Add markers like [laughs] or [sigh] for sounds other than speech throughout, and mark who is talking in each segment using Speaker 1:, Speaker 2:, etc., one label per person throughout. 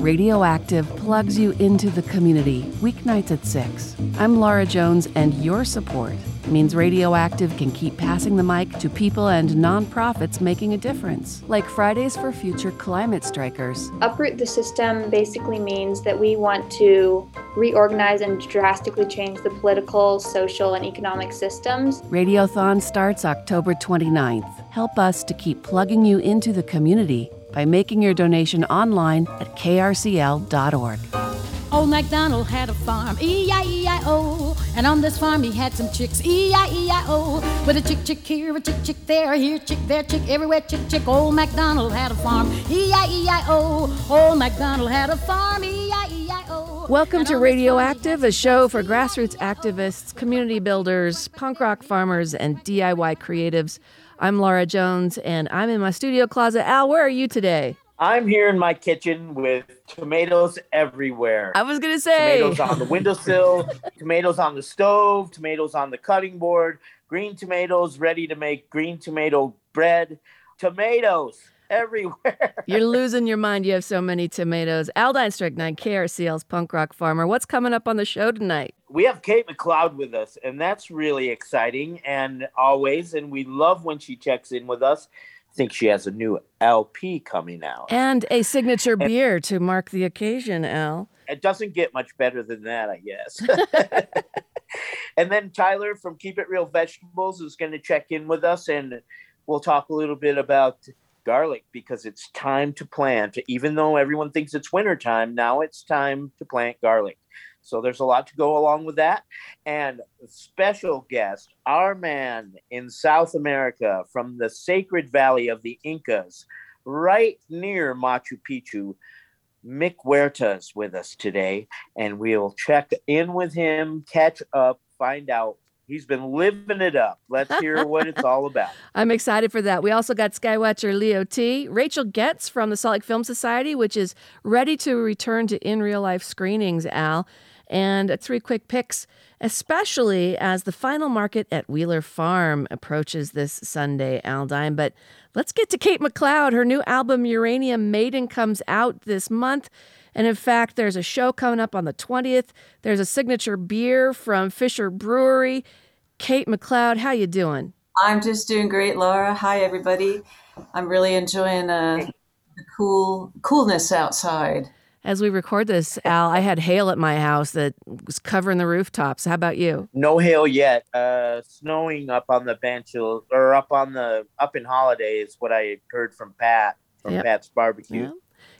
Speaker 1: Radioactive plugs you into the community weeknights at 6. I'm Laura Jones, and your support means Radioactive can keep passing the mic to people and nonprofits making a difference, like Fridays for Future Climate Strikers.
Speaker 2: Uproot the system basically means that we want to reorganize and drastically change the political, social, and economic systems.
Speaker 1: Radiothon starts October 29th. Help us to keep plugging you into the community by making your donation online at krcl.org.
Speaker 3: Old MacDonald had a farm, E-I-E-I-O. And on this farm he had some chicks, E-I-E-I-O. With a chick, chick here, a chick, chick there, here, chick, there, chick, everywhere, chick, chick. Old MacDonald had a farm, E-I-E-I-O. Old MacDonald had a farm, E-I-E-I-O.
Speaker 1: Welcome to Radioactive, a show for grassroots activists, community builders, punk rock farmers, and DIY creatives. I'm Laura Jones, and I'm in my studio closet. Al, where are you today?
Speaker 4: I'm here in my kitchen with tomatoes everywhere.
Speaker 1: I was going to say
Speaker 4: tomatoes on the windowsill, [laughs] tomatoes on the stove, tomatoes on the cutting board, green tomatoes ready to make green tomato bread, tomatoes everywhere.
Speaker 1: You're losing your mind. You have so many tomatoes. Aldine Strychnine, KRCL's punk rock farmer. What's coming up on the show tonight?
Speaker 4: We have Kate McLeod with us, and that's really exciting and always. And we love when she checks in with us I think she has a new LP coming out.
Speaker 1: And a signature and beer to mark the occasion, Al.
Speaker 4: It doesn't get much better than that, I guess. [laughs] and then Tyler from Keep It Real Vegetables is going to check in with us and we'll talk a little bit about garlic because it's time to plant. Even though everyone thinks it's wintertime, now it's time to plant garlic. So there's a lot to go along with that. And special guest, our man in South America from the sacred valley of the Incas, right near Machu Picchu. Mick Huerta is with us today, and we'll check in with him, catch up, find out He's been living it up. Let's hear [laughs] what it's all about.
Speaker 1: I'm excited for that. We also got Skywatcher Leo T, Rachel Getz from the Salt Lake Film Society, which is ready to return to in real life screenings, Al and three quick picks, especially as the final market at Wheeler Farm approaches this Sunday, Aldine. But let's get to Kate McLeod. Her new album, Uranium Maiden, comes out this month. And in fact, there's a show coming up on the 20th. There's a signature beer from Fisher Brewery. Kate McLeod, how you doing?
Speaker 5: I'm just doing great, Laura. Hi, everybody. I'm really enjoying uh, the cool coolness outside
Speaker 1: as we record this, Al, I had hail at my house that was covering the rooftops. How about you?
Speaker 4: No hail yet. Uh, snowing up on the bench or up on the up in Holladay is what I heard from Pat from yep. Pat's Barbecue. Yeah.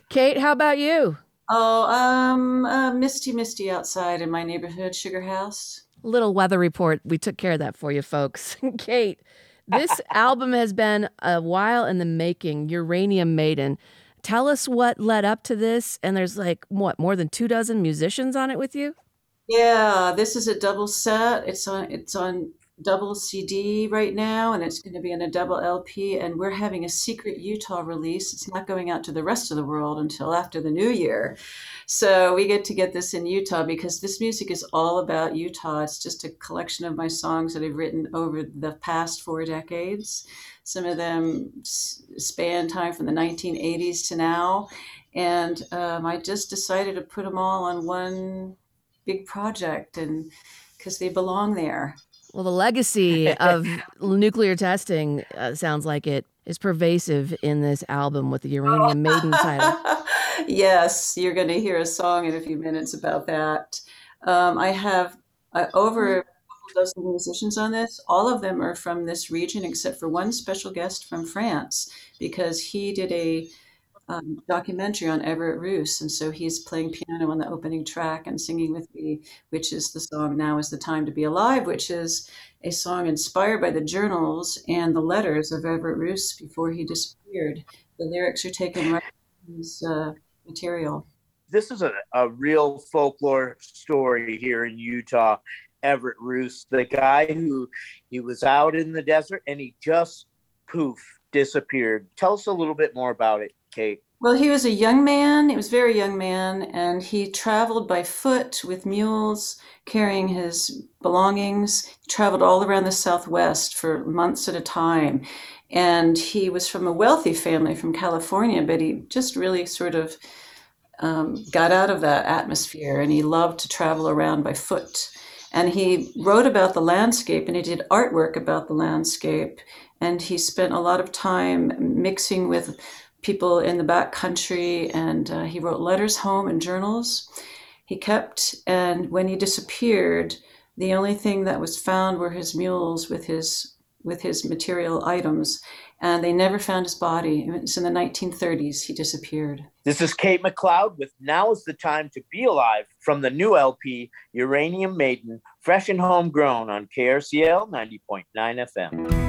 Speaker 1: Kate, how about you?
Speaker 5: Oh, um, uh, misty, misty outside in my neighborhood, Sugar House.
Speaker 1: Little weather report. We took care of that for you, folks. [laughs] Kate, this [laughs] album has been a while in the making. Uranium Maiden. Tell us what led up to this. And there's like, what, more than two dozen musicians on it with you?
Speaker 5: Yeah, this is a double set. It's on it's on double CD right now, and it's going to be in a double LP. And we're having a secret Utah release. It's not going out to the rest of the world until after the new year. So we get to get this in Utah because this music is all about Utah. It's just a collection of my songs that I've written over the past four decades. Some of them span time from the 1980s to now. And um, I just decided to put them all on one big project and because they belong there.
Speaker 1: Well, the legacy [laughs] of nuclear testing uh, sounds like it is pervasive in this album with the Uranium Maiden title. [laughs]
Speaker 5: yes, you're going to hear a song in a few minutes about that. Um, I have uh, over a dozen musicians on this. All of them are from this region, except for one special guest from France, because he did a um, documentary on Everett Ruess, and so he's playing piano on the opening track and singing with me, which is the song "Now Is the Time to Be Alive," which is a song inspired by the journals and the letters of Everett Ruess before he disappeared. The lyrics are taken right from his uh, material.
Speaker 4: This is a, a real folklore story here in Utah. Everett Ruess, the guy who he was out in the desert and he just poof disappeared. Tell us a little bit more about it, Kate.
Speaker 5: Well, he was a young man. He was a very young man, and he traveled by foot with mules, carrying his belongings. He traveled all around the Southwest for months at a time. And he was from a wealthy family from California, but he just really sort of um, got out of that atmosphere and he loved to travel around by foot. And he wrote about the landscape and he did artwork about the landscape. And he spent a lot of time mixing with people in the back country and uh, he wrote letters home and journals he kept. And when he disappeared, the only thing that was found were his mules with his with his material items and they never found his body. It's in the 1930s he disappeared.
Speaker 4: This is Kate McLeod with Now is the Time to Be Alive from the new LP Uranium Maiden, fresh and homegrown on KRCL 90.9 FM.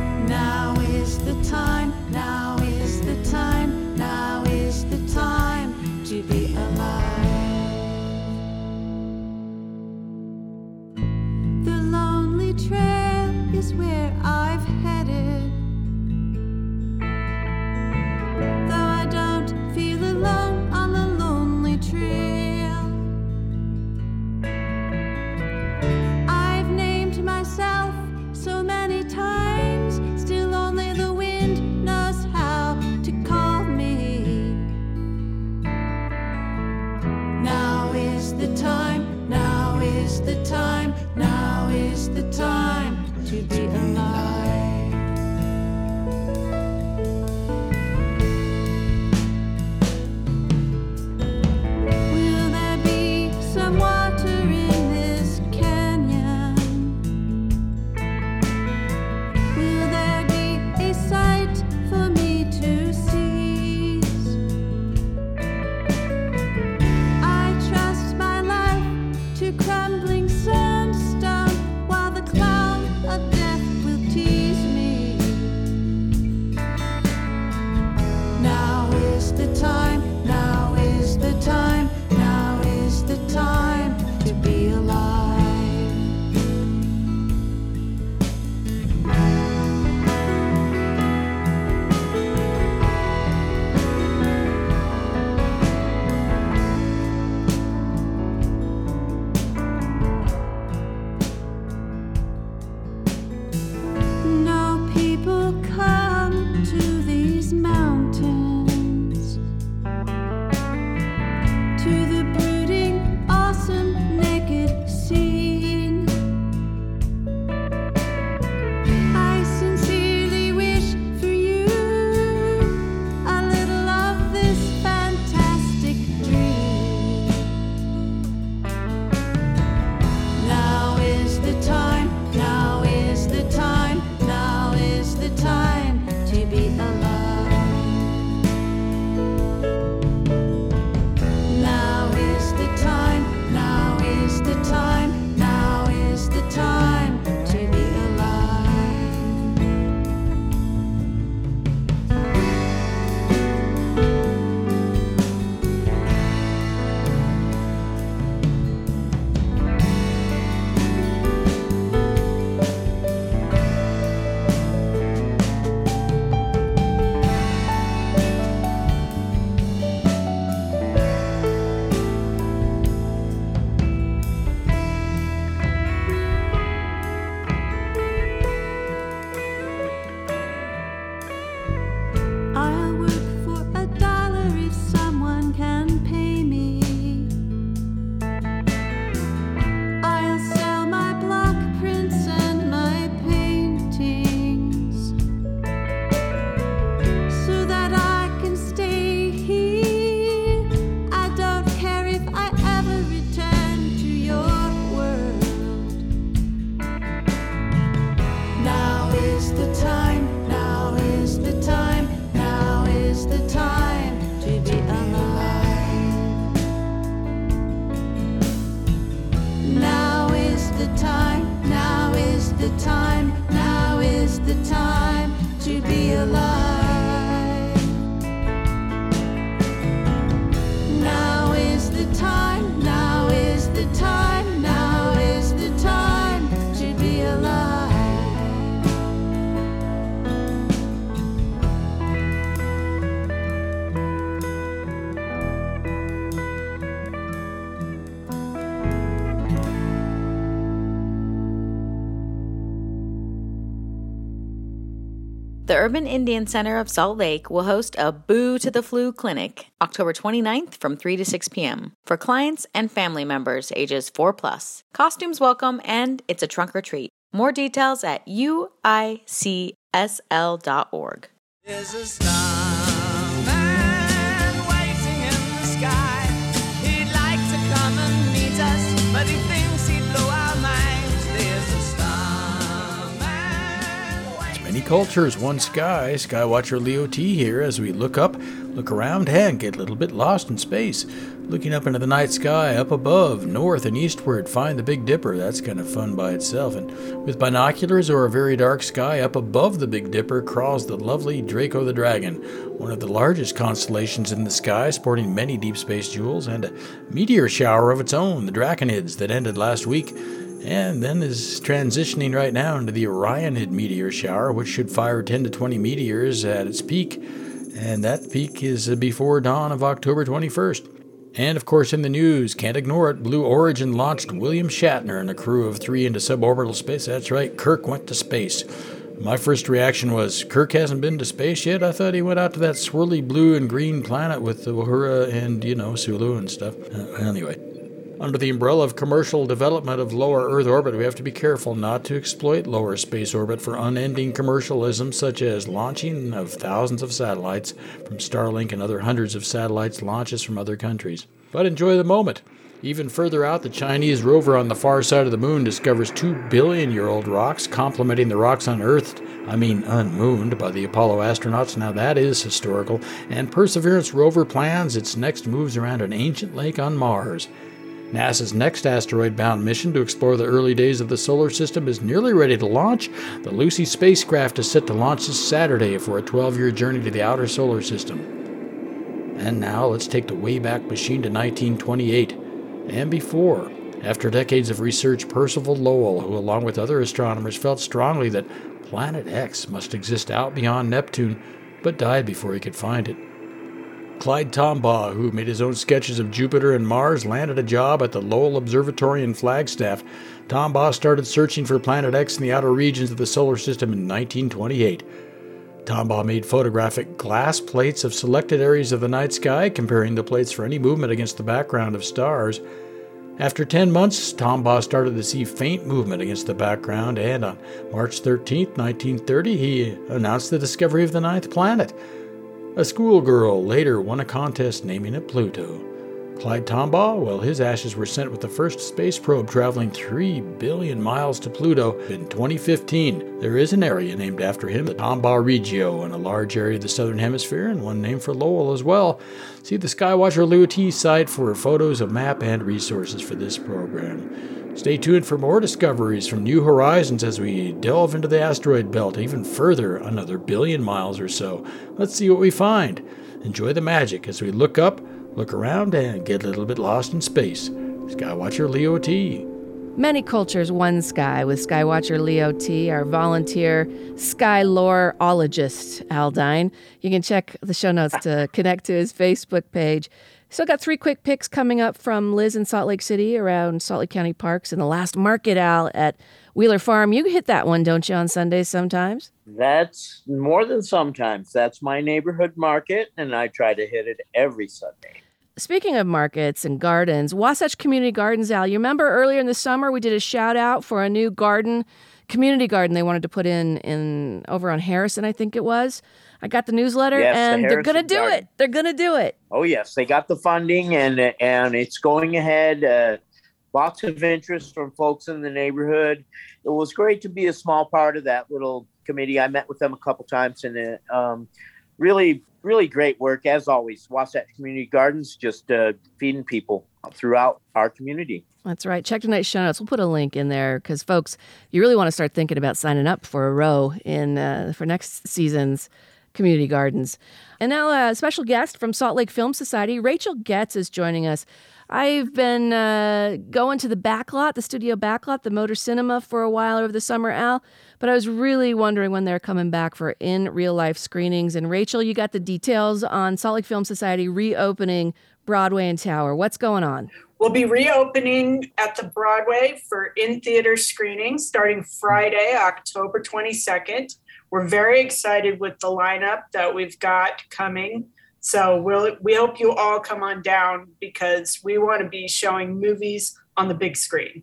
Speaker 6: Where I've
Speaker 7: Urban Indian Center of Salt Lake will host a Boo to the Flu clinic October 29th from 3 to 6 p.m. for clients and family members ages 4 plus. Costumes welcome and it's a trunk or treat. More details at uicsl.org.
Speaker 8: There's a waiting in the sky.
Speaker 9: Cultures, one sky. Skywatcher Leo T here as we look up, look around, and get a little bit lost in space. Looking up into the night sky, up above, north and eastward, find the Big Dipper. That's kind of fun by itself. And with binoculars or a very dark sky, up above the Big Dipper crawls the lovely Draco the Dragon, one of the largest constellations in the sky, sporting many deep space jewels, and a meteor shower of its own, the Draconids, that ended last week and then is transitioning right now into the Orionid meteor shower, which should fire 10 to 20 meteors at its peak, and that peak is before dawn of October 21st. And of course, in the news, can't ignore it, Blue Origin launched William Shatner and a crew of three into suborbital space. That's right, Kirk went to space. My first reaction was, Kirk hasn't been to space yet? I thought he went out to that swirly blue and green planet with the Uhura and, you know, Sulu and stuff. Uh, anyway. Under the umbrella of commercial development of lower Earth orbit, we have to be careful not to exploit lower space orbit for unending commercialism, such as launching of thousands of satellites from Starlink and other hundreds of satellites launches from other countries. But enjoy the moment. Even further out, the Chinese rover on the far side of the moon discovers 2 billion year old rocks, complementing the rocks unearthed, I mean unmooned, by the Apollo astronauts. Now that is historical. And Perseverance rover plans its next moves around an ancient lake on Mars. NASA's next asteroid bound mission to explore the early days of the solar system is nearly ready to launch. The Lucy spacecraft is set to launch this Saturday for a 12 year journey to the outer solar system. And now let's take the Wayback Machine to 1928 and before. After decades of research, Percival Lowell, who along with other astronomers felt strongly that Planet X must exist out beyond Neptune, but died before he could find it. Clyde Tombaugh, who made his own sketches of Jupiter and Mars, landed a job at the Lowell Observatory in Flagstaff. Tombaugh started searching for Planet X in the outer regions of the solar system in 1928. Tombaugh made photographic glass plates of selected areas of the night sky, comparing the plates for any movement against the background of stars. After 10 months, Tombaugh started to see faint movement against the background, and on March 13, 1930, he announced the discovery of the ninth planet. A schoolgirl later won a contest naming it Pluto. Clyde Tombaugh, well, his ashes were sent with the first space probe traveling 3 billion miles to Pluto in 2015. There is an area named after him, the Tombaugh Regio, in a large area of the southern hemisphere, and one named for Lowell as well. See the Skywatcher Leo T site for photos, a map, and resources for this program. Stay tuned for more discoveries from New Horizons as we delve into the asteroid belt even further, another billion miles or so. Let's see what we find. Enjoy the magic as we look up, look around, and get a little bit lost in space. Skywatcher Leo T.
Speaker 1: Many cultures, one sky with Skywatcher Leo T, our volunteer sky loreologist, Aldine. You can check the show notes to connect to his Facebook page. Still got three quick picks coming up from Liz in Salt Lake City around Salt Lake County Parks and the last market Al at Wheeler Farm. You hit that one, don't you, on Sundays sometimes?
Speaker 4: That's more than sometimes. That's my neighborhood market, and I try to hit it every Sunday.
Speaker 1: Speaking of markets and gardens, Wasatch Community Gardens, Al, you remember earlier in the summer we did a shout out for a new garden, community garden they wanted to put in in over on Harrison, I think it was. I got the newsletter
Speaker 4: Yes, the
Speaker 1: and they're going to do
Speaker 4: Garden.
Speaker 1: it. They're going to do it.
Speaker 4: Oh yes, they got the funding and and it's going ahead. Uh, lots of interest from folks in the neighborhood. It was great to be a small part of that little committee. I met with them a couple times and it, um, really really great work as always. Wasatch Community Gardens just uh, feeding people throughout our community.
Speaker 1: That's right. Check tonight's show notes. We'll put a link in there because, folks, you really want to start thinking about signing up for a row in uh, for next season's community gardens. And now, a special guest from Salt Lake Film Society, Rachel Getz, is joining us. I've been uh, going to the backlot, the studio backlot, the Motor Cinema for a while over the summer, Al. But I was really wondering when they're coming back for in real life screenings. And Rachel, you got the details on Salt Lake Film Society reopening Broadway and Tower. What's going on?
Speaker 10: We'll be reopening at the Broadway for in theater screenings starting Friday, October 22nd. We're very excited with the lineup that we've got coming. So we'll, we hope you all come on down because we want to be showing movies on the big screen.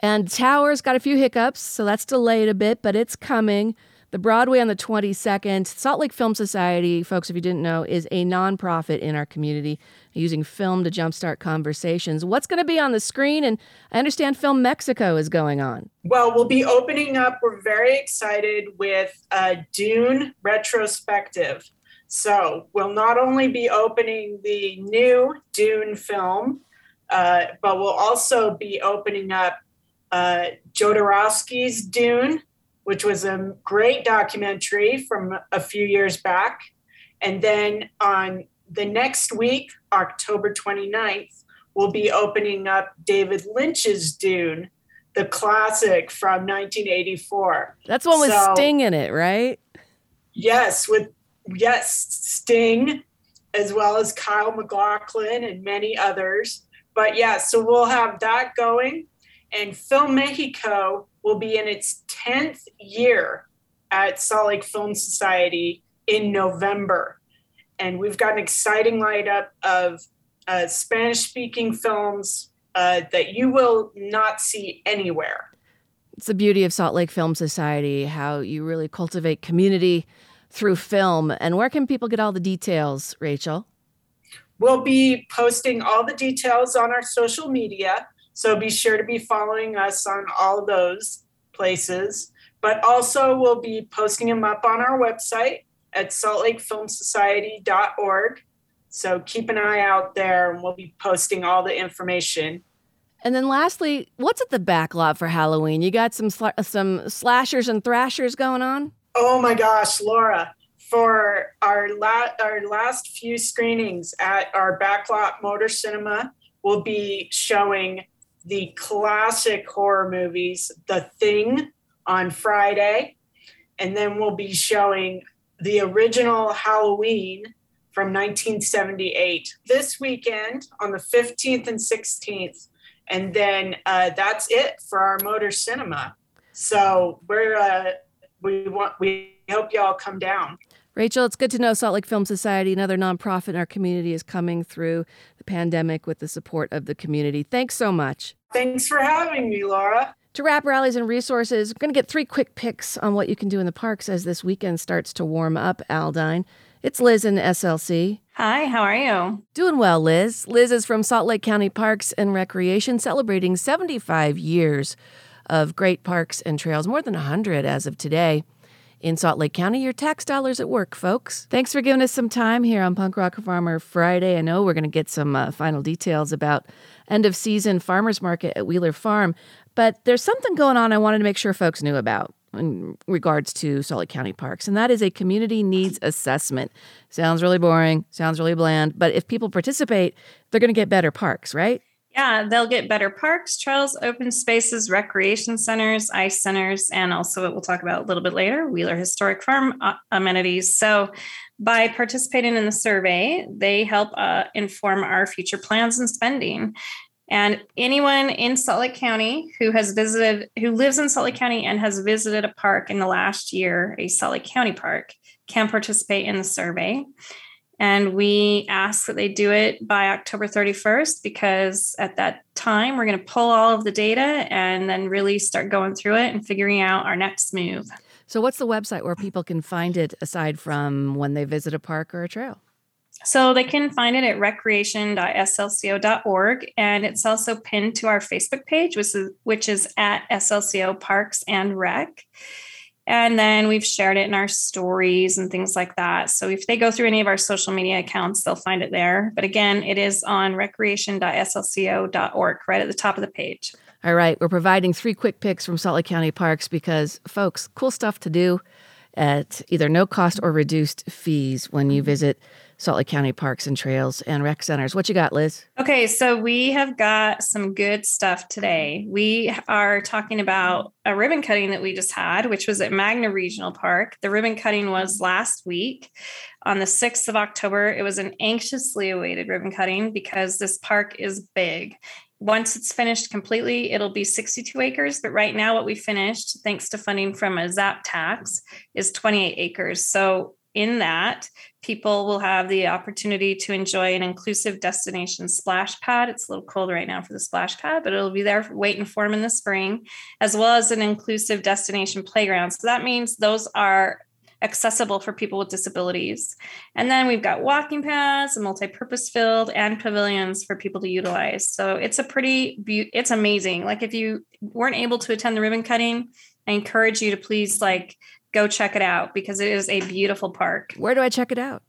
Speaker 1: And Tower's got a few hiccups, so that's delayed a bit, but it's coming. The Broadway on the 22nd. Salt Lake Film Society, folks, if you didn't know, is a nonprofit in our community using film to jumpstart conversations. What's going to be on the screen? And I understand Film Mexico is going on.
Speaker 10: Well, we'll be opening up. We're very excited with a Dune retrospective. So we'll not only be opening the new Dune film, uh, but we'll also be opening up uh, Jodorowsky's Dune, which was a great documentary from a few years back. And then on the next week, October 29th, we'll be opening up David Lynch's Dune, the classic from 1984.
Speaker 1: That's one with
Speaker 10: So-
Speaker 1: Sting in it, right?
Speaker 10: Yes, with yes, Sting, as well as Kyle MacLachlan and many others. But yeah, so we'll have that going. And Film Mexico will be in its 10th year at Salt Lake Film Society in November. And we've got an exciting lineup of uh, Spanish speaking films uh, that you will not see anywhere.
Speaker 1: It's the beauty of Salt Lake Film Society, how you really cultivate community through film. And where can people get all the details, Rachel?
Speaker 10: We'll be posting all the details on our social media. So be sure to be following us on all those places. But also, we'll be posting them up on our website at saltlakefilmsociety.org. So keep an eye out there and we'll be posting all the information.
Speaker 1: And then lastly, what's at the back lot for Halloween? You got some sla- some slashers and thrashers going on?
Speaker 10: Oh my gosh, Laura, for our, la- our last few screenings at our backlot motor cinema, we'll be showing the classic horror movies, The Thing on Friday, and then we'll be showing the original Halloween from 1978 this weekend on the 15th and 16th. And then uh, that's it for our motor cinema. So we're uh, we want we hope y'all come down.
Speaker 1: Rachel, it's good to know Salt Lake Film Society, another nonprofit in our community, is coming through the pandemic with the support of the community. Thanks so much.
Speaker 10: Thanks for having me, Laura.
Speaker 1: To wrap rallies and resources, we're going to get three quick picks on what you can do in the parks as this weekend starts to warm up, Aldine. It's Liz in SLC.
Speaker 11: Hi, how are you?
Speaker 1: Doing well, Liz. Liz is from Salt Lake County Parks and Recreation, celebrating 75 years of great parks and trails, more than 100 as of today. In Salt Lake County, your tax dollars at work, folks. Thanks for giving us some time here on Punk Rock Farmer Friday. I know we're going to get some uh, final details about end of season farmers market at Wheeler Farm, but there's something going on I wanted to make sure folks knew about in regards to Salt Lake County Parks, and that is a community needs assessment. Sounds really boring, sounds really bland, but if people participate, they're going to get better parks, right?
Speaker 11: Yeah, they'll get better parks, trails, open spaces, recreation centers, ice centers, and also what we'll talk about a little bit later Wheeler Historic Farm uh, amenities. So, by participating in the survey, they help uh, inform our future plans and spending. And anyone in Salt Lake County who has visited, who lives in Salt Lake County and has visited a park in the last year, a Salt Lake County park, can participate in the survey. And we ask that they do it by October 31st because at that time, we're going to pull all of the data and then really start going through it and figuring out our next move.
Speaker 1: So, what's the website where people can find it aside from when they visit a park or a trail?
Speaker 11: So they can find it at recreation.slco.org. And it's also pinned to our Facebook page, which is, which is at SLCO Parks and Rec. And then we've shared it in our stories and things like that. So if they go through any of our social media accounts, they'll find it there. But again, it is on recreation.slco.org right at the top of the page.
Speaker 1: All right, we're providing three quick picks from Salt Lake County Parks because, folks, cool stuff to do at either no cost or reduced fees when you mm-hmm. visit Salt Lake County Parks and Trails and Rec Centers. What you got, Liz?
Speaker 11: Okay, so we have got some good stuff today. We are talking about a ribbon cutting that we just had, which was at Magna Regional Park. The ribbon cutting was last week on the 6th of October. It was an anxiously awaited ribbon cutting because this park is big. Once it's finished completely, it'll be 62 acres. But right now, what we finished, thanks to funding from a ZAP tax, is 28 acres. So in that, people will have the opportunity to enjoy an inclusive destination splash pad. It's a little cold right now for the splash pad, but it'll be there waiting for them in the spring, as well as an inclusive destination playground. So that means those are accessible for people with disabilities. And then we've got walking paths, a multi-purpose field, and pavilions for people to utilize. So it's a pretty, be- it's amazing. Like if you weren't able to attend the ribbon cutting, I encourage you to please like go check it out because it is a beautiful park.
Speaker 1: Where do I check it out?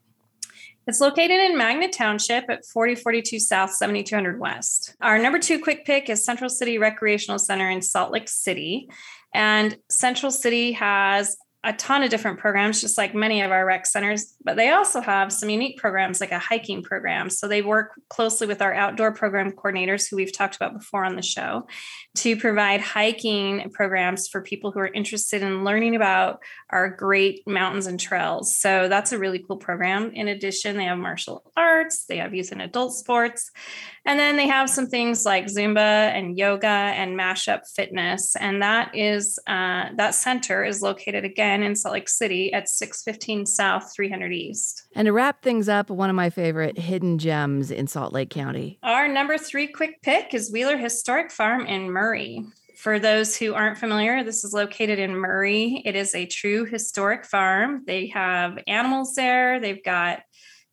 Speaker 11: It's located in Magna Township at 4042 South, 7200 West. Our number two quick pick is Central City Recreational Center in Salt Lake City. And Central City has a ton of different programs, just like many of our rec centers, but they also have some unique programs like a hiking program. So they work closely with our outdoor program coordinators, who we've talked about before on the show, to provide hiking programs for people who are interested in learning about our great mountains and trails. So that's a really cool program. In addition, they have martial arts, they have youth and adult sports, and then they have some things like Zumba and yoga and mashup fitness. And that is uh, that center is located again in Salt Lake City at 615 South, 300 East.
Speaker 1: And to wrap things up, one of my favorite hidden gems in Salt Lake County.
Speaker 11: Our number three quick pick is Wheeler Historic Farm in Murray. For those who aren't familiar, this is located in Murray. It is a true historic farm. They have animals there. They've got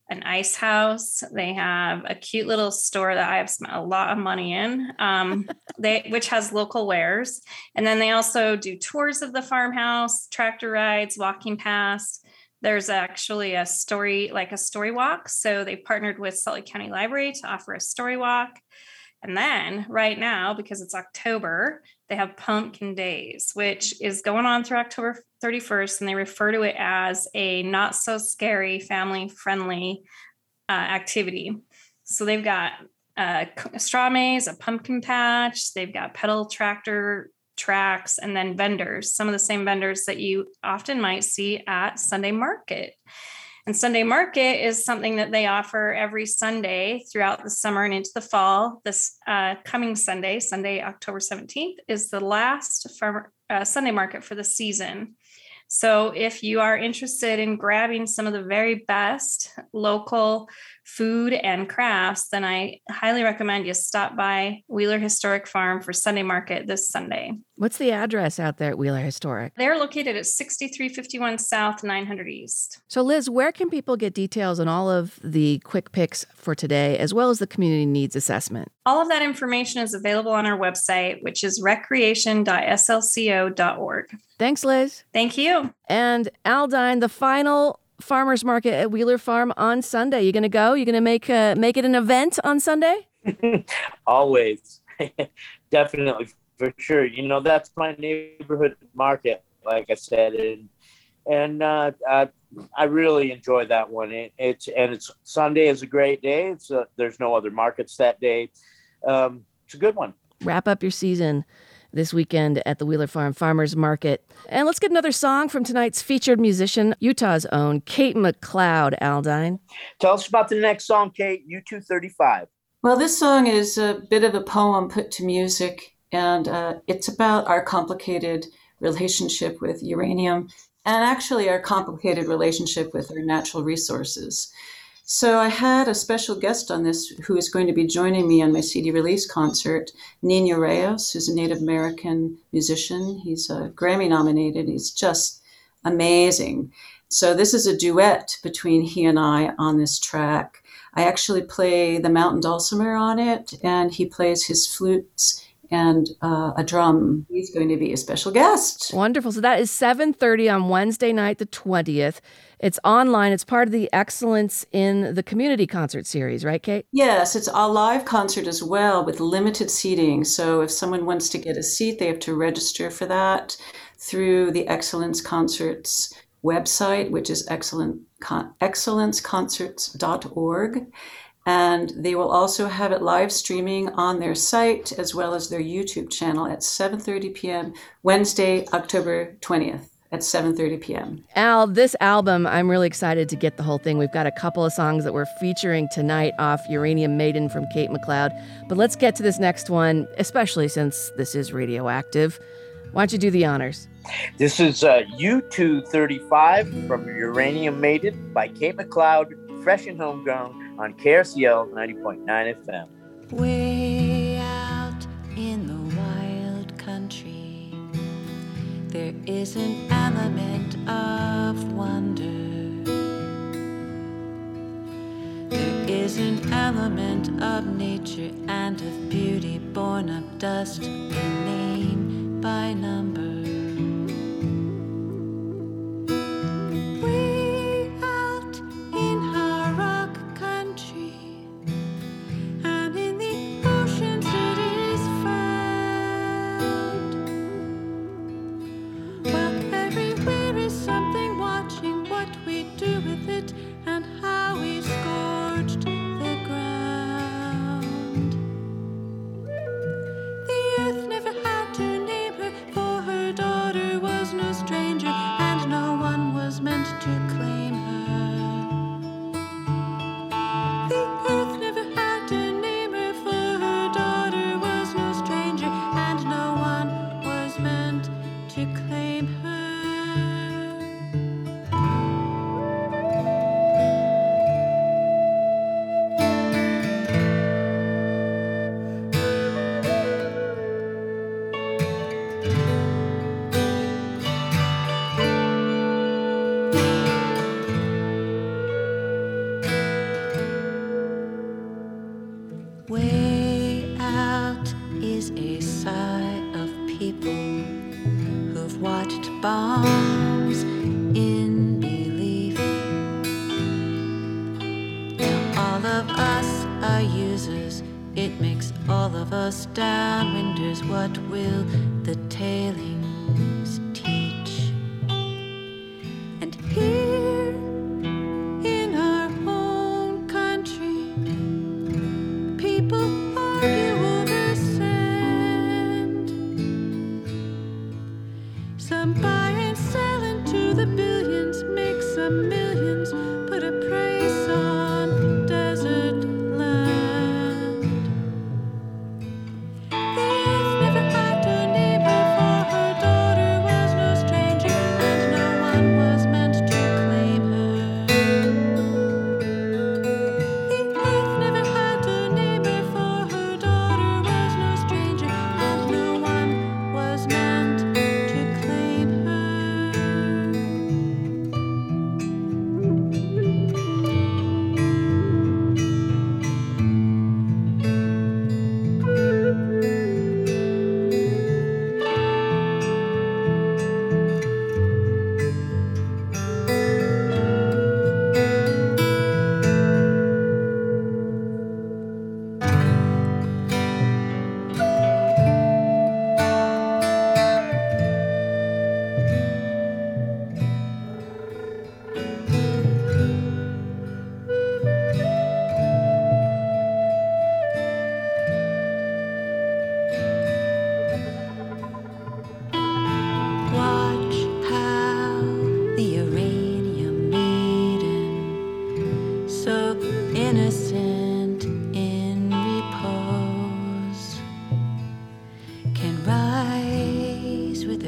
Speaker 11: an ice house. They have a cute little store that I have spent a lot of money in, um, [laughs] they which has local wares. And then they also do tours of the farmhouse, tractor rides, walking past. There's actually a story, like a story walk. So they partnered with Salt Lake County Library to offer a story walk. And then right now, because it's October, they have Pumpkin Days, which is going on through October 31st. And they refer to it as a not so scary, family friendly uh, activity. So they've got uh, straw maze, a pumpkin patch, they've got pedal tractor tracks, and then vendors, some of the same vendors that you often might see at Sunday Market. And Sunday Market is something that they offer every Sunday throughout the summer and into the fall. This uh, coming Sunday, Sunday, October 17th, is the last farmer, uh, Sunday Market for the season. So if you are interested in grabbing some of the very best local food and crafts, then I highly recommend you stop by Wheeler Historic Farm for Sunday Market this Sunday.
Speaker 1: What's the address out there at Wheeler Historic?
Speaker 11: They're located at 6351 South, 900 East.
Speaker 1: So, Liz, where can people get details on all of the quick picks for today, as well as the community needs assessment?
Speaker 11: All of that information is available on our website, which is recreation.slco.org.
Speaker 1: Thanks, Liz.
Speaker 11: Thank you.
Speaker 1: And Aldine, the final farmers market at Wheeler Farm on Sunday. You going to go? You going to make uh, make it an event on Sunday? [laughs]
Speaker 4: Always, [laughs] definitely for sure. You know that's my neighborhood market, like I said, and and uh, uh, I really enjoy that one. It, it's and it's Sunday is a great day. It's uh there's no other markets that day. Um, it's a good one.
Speaker 1: Wrap up your season this weekend at the Wheeler Farm Farmers Market. And let's get another song from tonight's featured musician, Utah's own Kate McLeod, Aldine.
Speaker 4: Tell us about the next song, Kate. U235.
Speaker 5: Well, this song is a bit of a poem put to music, and uh, it's about our complicated relationship with uranium and actually our complicated relationship with our natural resources. So I had a special guest on this who is going to be joining me on my CD release concert, Nino Reyes, who's a Native American musician. He's a Grammy nominated. He's just amazing. So this is a duet between he and I on this track. I actually play the mountain dulcimer on it, and he plays his flutes and uh, a drum. He's going to be a special guest.
Speaker 1: Wonderful. So that is 7:30 on Wednesday night the 20th. It's online. It's part of the Excellence in the Community concert series, right, Kate?
Speaker 5: Yes, it's a live concert as well with limited seating. So if someone wants to get a seat, they have to register for that through the Excellence Concerts website, which is excellent, con- excellenceconcerts.org. And they will also have it live streaming on their site as well as their YouTube channel at 7:30 p.m. Wednesday, October 20th at 7:30 p.m.
Speaker 1: Al, this album, I'm really excited to get the whole thing. We've got a couple of songs that we're featuring tonight off Uranium Maiden from Kate McLeod. But let's get to this next one, especially since this is radioactive. Why don't you do the honors?
Speaker 4: This is uh, U235 from Uranium Maiden by Kate McLeod, fresh and homegrown on KRCL 90.9 FM.
Speaker 6: Way out in the wild country, there is an element of wonder. There is an element of nature and of beauty born of dust in name by number. Are users. It makes all of us downwinders. What will the tailings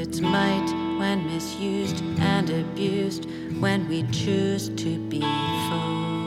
Speaker 6: its might when misused and abused, when we choose to be foes.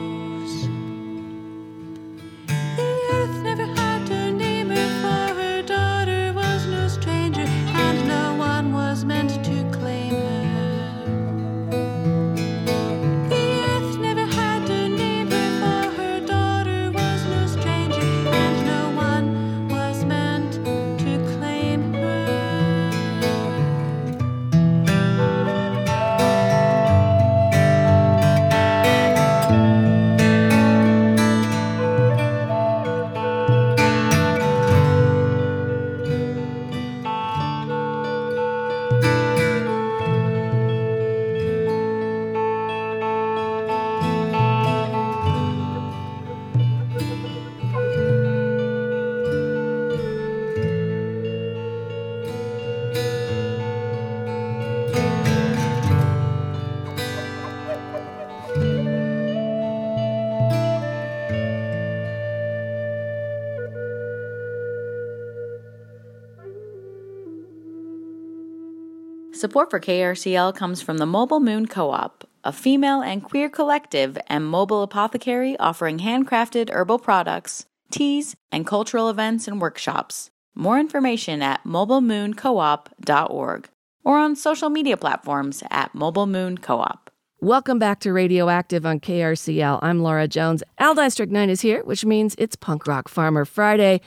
Speaker 7: Support for KRCL comes from the Mobile Moon Co op, a female and queer collective and mobile apothecary offering handcrafted herbal products, teas, and cultural events and workshops. More information at mobilemooncoop.org or on social media platforms at Mobile Moon Co op.
Speaker 1: Welcome back to Radioactive on KRCL. I'm Laura Jones. Aldine Strychnine is here, which means it's Punk Rock Farmer Friday.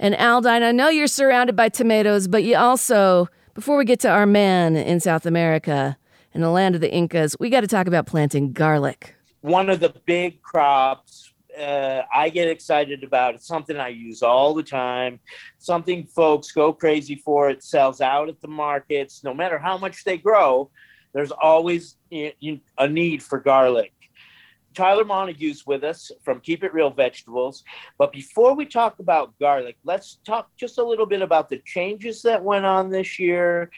Speaker 1: And Aldine, I know you're surrounded by tomatoes, but you also, before we get to our man in South America, in the land of the Incas, we got to talk about planting garlic.
Speaker 4: One of the big crops uh, I get excited about. It's something I use all the time. Something folks go crazy for. It sells out at the markets. No matter how much they grow, there's always a need for garlic. Tyler Montague's with us from Keep It Real Vegetables. But before we talk about garlic, let's talk just a little bit about the changes that went on this year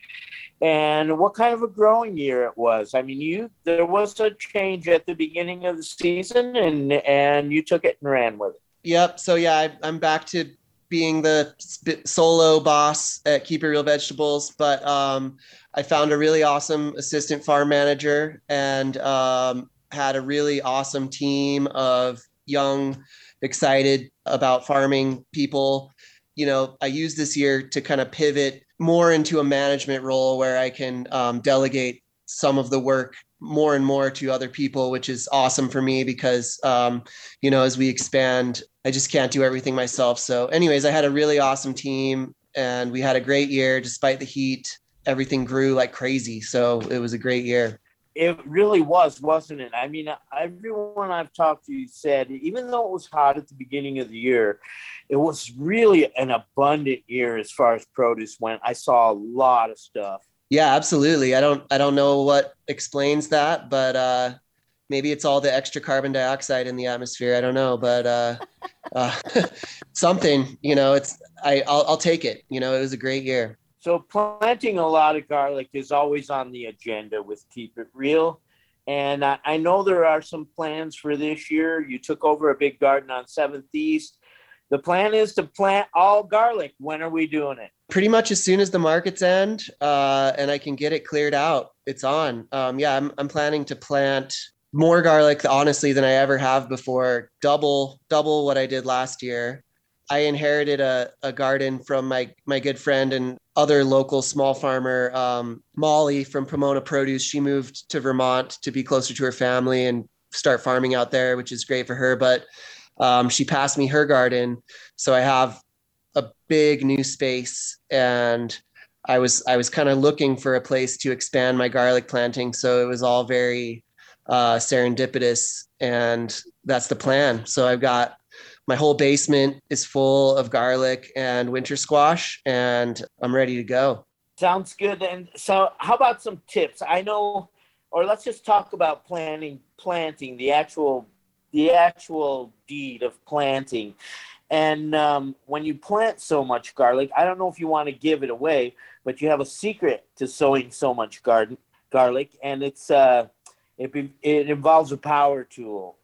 Speaker 4: and what kind of a growing year it was. I mean, you there was a change at the beginning of the season and and you took it and ran with it.
Speaker 12: Yep. So yeah, I, I'm back to being the solo boss at Keep It Real Vegetables, but um, I found a really awesome assistant farm manager and um, had a really awesome team of young, excited about farming people. You know, I used this year to kind of pivot more into a management role where I can um, delegate some of the work more and more to other people, which is awesome for me because, um, you know, as we expand, I just can't do everything myself. So, anyways, I had a really awesome team and we had a great year despite the heat. Everything grew like crazy. So, it was a great year.
Speaker 4: It really was, wasn't it? I mean, everyone I've talked to said, even though it was hot at the beginning of the year, it was really an abundant year as far as produce went. I saw a lot of stuff.
Speaker 12: Yeah, absolutely. I don't I don't know what explains that, but uh maybe it's all the extra carbon dioxide in the atmosphere. I don't know, but uh, uh [laughs] something, you know, it's I I'll, I'll take it. You know, it was a great year.
Speaker 4: So planting a lot of garlic is always on the agenda with Keep It Real. And I, I know there are some plans for this year. You took over a big garden on 7th East. The plan is to plant all garlic. When are we doing it?
Speaker 12: Pretty much as soon as the markets end uh, and I can get it cleared out, it's on. Um, yeah, I'm, I'm planning to plant more garlic, honestly, than I ever have before. Double, double what I did last year. I inherited a, a garden from my my good friend and other local small farmer, um, Molly from Pomona Produce. She moved to Vermont to be closer to her family and start farming out there, which is great for her. But um, she passed me her garden, so I have a big new space, and I was I was kind of looking for a place to expand my garlic planting. So it was all very uh, serendipitous, and that's the plan. So I've got my whole basement is full of garlic and winter squash, and I'm ready to go.
Speaker 4: Sounds good. And so, how about some tips? I know, or let's just talk about planting, planting the actual, the actual deed of planting. And um, when you plant so much garlic, I don't know if you want to give it away, but you have a secret to sowing so much garden garlic, and it's uh, it be, it involves a power tool.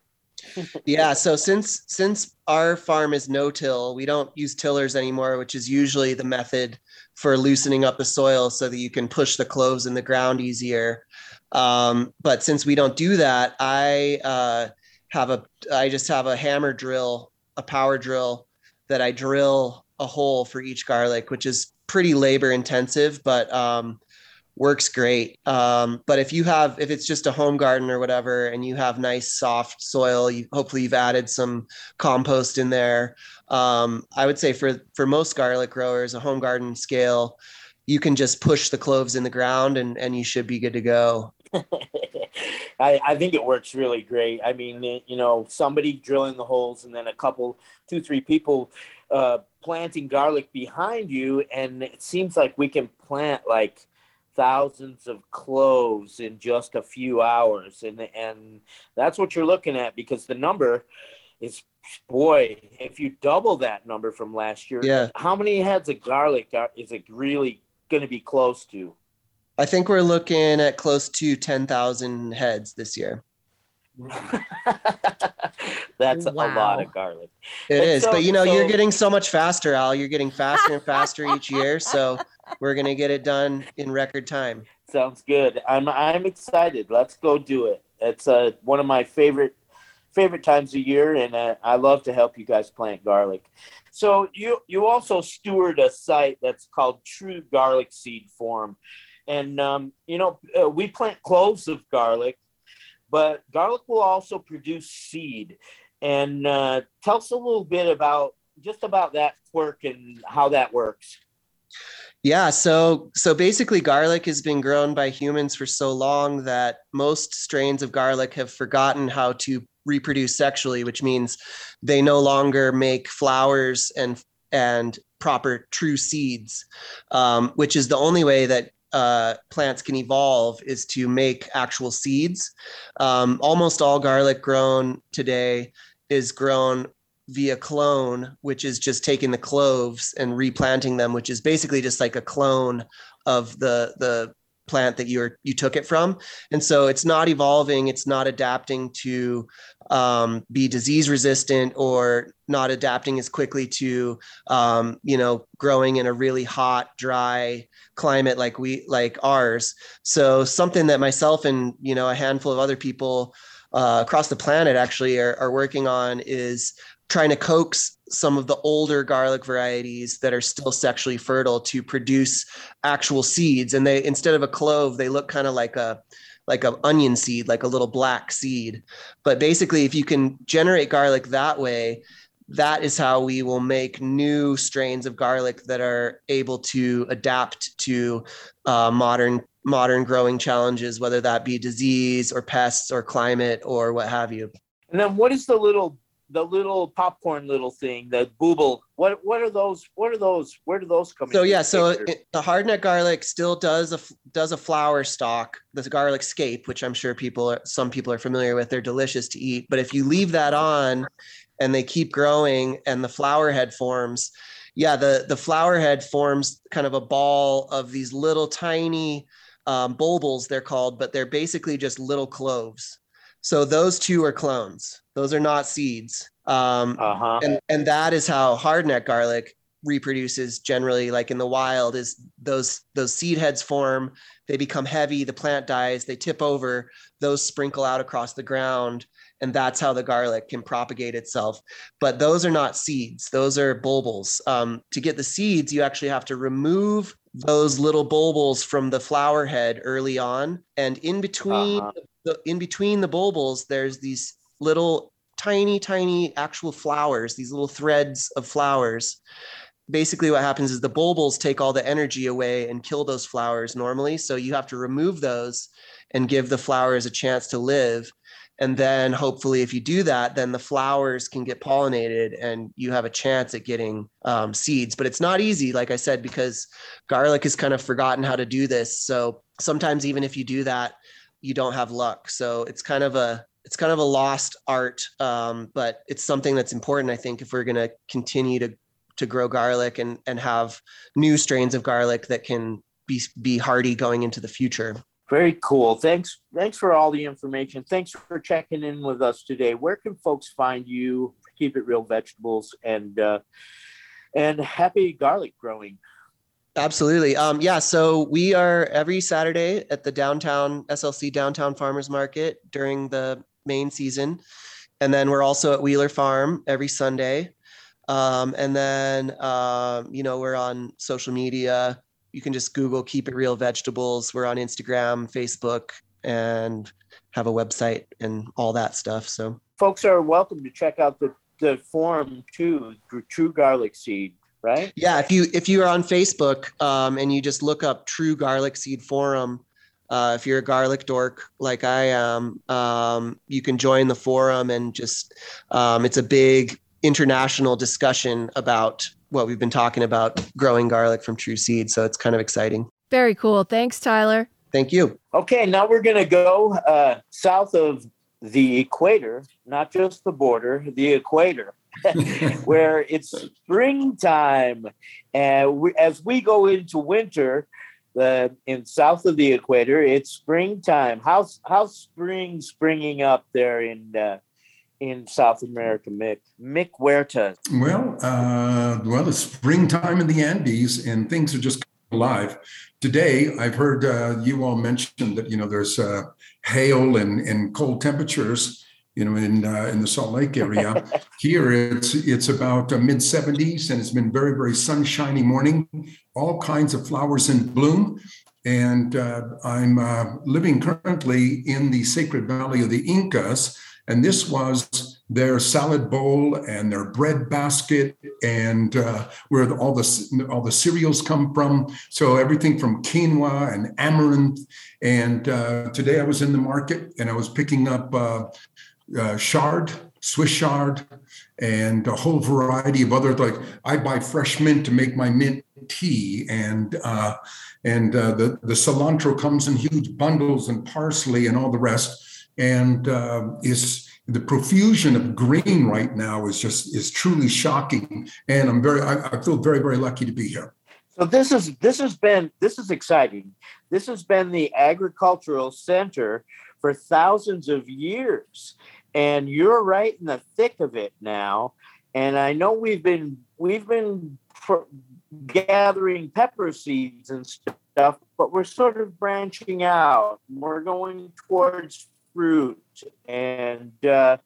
Speaker 12: Yeah so since since our farm is no till we don't use tillers anymore which is usually the method for loosening up the soil so that you can push the cloves in the ground easier. Um, but since we don't do that i uh, have a i just have a hammer drill a power drill that i drill a hole for each garlic which is pretty labor intensive but um, works great. Um, but if you have, if it's just a home garden or whatever, and you have nice soft soil, you, hopefully you've added some compost in there. Um, I would say for for most garlic growers, a home garden scale, you can just push the cloves in the ground, and and you should be good to go. [laughs]
Speaker 4: I, I think it works really great. I mean, you know, somebody drilling the holes, and then a couple, two, three people uh, planting garlic behind you, and it seems like we can plant like thousands of cloves in just a few hours and and that's what you're looking at because the number is boy if you double that number from last year
Speaker 12: Yeah.
Speaker 4: how many heads of garlic are, is it really going to be close to
Speaker 12: I think we're looking at close to ten thousand heads this year. [laughs]
Speaker 4: That's a lot of garlic.
Speaker 12: It
Speaker 4: And
Speaker 12: is,
Speaker 4: so-
Speaker 12: but you know, you're getting so much faster, Al. You're getting faster and faster each [laughs] year. So we're gonna get it done in record time.
Speaker 4: Sounds good. I'm I'm excited. Let's go do it. It's uh, one of my favorite favorite times of year, and uh, I love to help you guys plant garlic. So you you also steward a site that's called True Garlic Seed Forum, and um, you know uh, we plant cloves of garlic, but garlic will also produce seed. And uh, tell us a little bit about just about that quirk and how that works.
Speaker 12: Yeah, so so basically garlic has been grown by humans for so long that most strains of garlic have forgotten how to reproduce sexually, which means they no longer make flowers and and proper true seeds, um, which is the only way that uh, plants can evolve is to make actual seeds. Um, almost all garlic grown today is grown via clone, which is just taking the cloves and replanting them, which is basically just like a clone of the the plant that you're you took it from. And so it's not evolving, it's not adapting to um, be disease resistant or not adapting as quickly to um, you know growing in a really hot, dry climate like we like ours. So something that myself and you know a handful of other people uh, across the planet actually are, are working on is trying to coax some of the older garlic varieties that are still sexually fertile to produce actual seeds. And they instead of a clove they look kind of like a like an onion seed like a little black seed. But basically if you can generate garlic that way that is how we will make new strains of garlic that are able to adapt to uh, modern modern growing challenges whether that be disease or pests or climate or what have you
Speaker 4: And then what is the little the little popcorn little thing, the booble? What what are those? What are those? Where do those come
Speaker 12: So yeah, so it, the hardneck garlic still does a does a flower stalk, the garlic scape, which I'm sure people are, some people are familiar with. They're delicious to eat, but if you leave that on, and they keep growing, and the flower head forms, yeah, the the flower head forms kind of a ball of these little tiny um, bulbils. They're called, but they're basically just little cloves. So those two are clones. Those are not seeds. Um,
Speaker 4: uh-huh.
Speaker 12: and and that is how hardneck garlic reproduces generally like in the wild is those those seed heads form they become heavy the plant dies they tip over those sprinkle out across the ground and that's how the garlic can propagate itself but those are not seeds those are bulbils um, to get the seeds you actually have to remove those little bulbils from the flower head early on. And in between
Speaker 4: Uh-huh.
Speaker 12: the in between the bulbils there's these little tiny tiny actual flowers these little threads of flowers. Basically what happens is the bulbils take all the energy away and kill those flowers normally. So you have to remove those and give the flowers a chance to live and then hopefully if you do that then the flowers can get pollinated and you have a chance at getting um, seeds. But it's not easy like i said because garlic has kind of forgotten how to do this. So sometimes even if you do that you don't have luck. So it's kind of a it's kind of a lost art um, but it's something that's important i think if we're going to continue to to grow garlic and and have new strains of garlic that can be be hardy going into the future
Speaker 4: Very cool. Thanks. Thanks for all the information. Thanks for checking in with us today. Where can folks find you? Keep it real vegetables and uh, and happy garlic growing.
Speaker 12: Absolutely. Um, yeah. So we are every Saturday at the downtown SLC Downtown Farmers Market during the main season. And then we're also at Wheeler Farm every Sunday. Um, and then, um, you know, we're on social media. You can just Google Keep It Real Vegetables. We're on Instagram, Facebook, and have a website and all that stuff. So
Speaker 4: Folks are welcome to check out the the forum too. True Garlic Seed, right?
Speaker 12: Yeah, if you if you are on Facebook um, and you just look up True Garlic Seed Forum, uh, if you're a garlic dork like I am, um, you can join the forum and just um, it's a big international discussion about what we've been talking about growing garlic from true seed. So it's kind of exciting.
Speaker 1: Very cool. Thanks, Tyler.
Speaker 12: Thank you.
Speaker 4: Okay, now we're going to go uh, south of the equator, not just the border, the equator, [laughs] where it's springtime. And we, as we go into winter, uh, in south of the equator, it's springtime. How's how's spring springing up there in uh, in South America, Mick? Mick Huerta.
Speaker 13: Well, uh, well, it's springtime in the Andes, and things are just alive. Today, I've heard uh, you all mention that you know there's uh, hail and, and cold temperatures. You know, in uh, in the Salt Lake area. [laughs] Here, it's it's about uh, mid 70s, and it's been very very sunshiny morning. All kinds of flowers in bloom. And uh, I'm uh, living currently in the Sacred Valley of the Incas, and this was their salad bowl and their bread basket and uh, where all the all the cereals come from. So everything from quinoa and amaranth. And uh, today i was in the market and i was picking up uh, uh, chard swiss chard and a whole variety of other like i buy fresh mint to make my mint tea and uh, and uh, the the cilantro comes in huge bundles and parsley and all the rest and uh, is the profusion of green right now is just is truly shocking and i'm very I, I feel very very lucky to be here
Speaker 4: So this is this has been this is exciting. This has been the agricultural center for thousands of years, and you're right in the thick of it now. And I know we've been we've been gathering pepper seeds and stuff, but we're sort of branching out. We're going towards fruit and uh,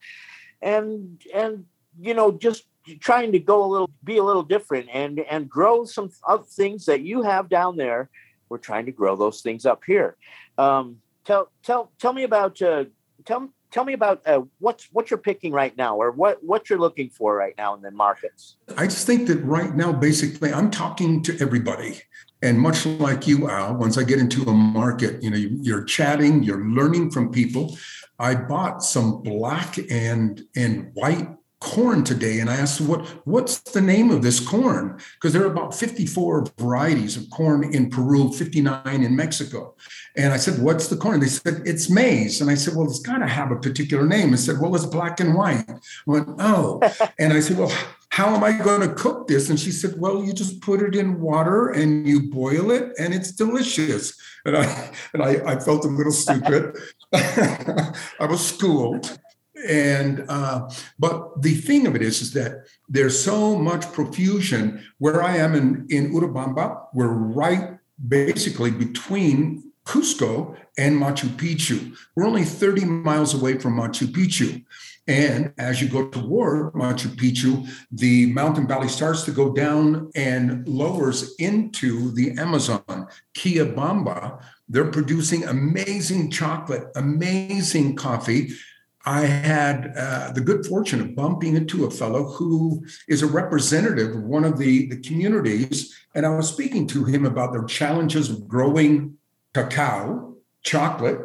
Speaker 4: and and you know just trying to go a little be a little different and and grow some other things that you have down there. We're trying to grow those things up here. Um, tell tell tell me about uh, tell tell me about uh, what's what you're picking right now or what what you're looking for right now in the markets
Speaker 13: I just think that right now, basically, I'm talking to everybody. And much like you, Al, once I get into a market, you know, you- you're chatting, you're learning from people. I bought some black and and white corn today, and I asked what what's the name of this corn because there are about 54 varieties of corn in Peru, 59 in Mexico. And I said, "What's the corn?" They said, "It's maize." And I said, "Well, it's got to have a particular name." and said, "Well, it's black and white." I went, "Oh," [laughs] and I said, "Well." how am I going to cook this? And she said, well, you just put it in water and you boil it and it's delicious. And I, and I, I felt a little stupid. [laughs] I was schooled. And, uh, but the thing of it is, is that there's so much profusion where I am in, in Urubamba. We're right basically between Cusco and Machu Picchu. We're only 30 miles away from Machu Picchu. And as you go toward Machu Picchu, the mountain valley starts to go down and lowers into the Amazon. Quillabamba, they're producing amazing chocolate, amazing coffee. I had uh, the good fortune of bumping into a fellow who is a representative of one of the, the communities. And I was speaking to him about their challenges of growing cacao, chocolate,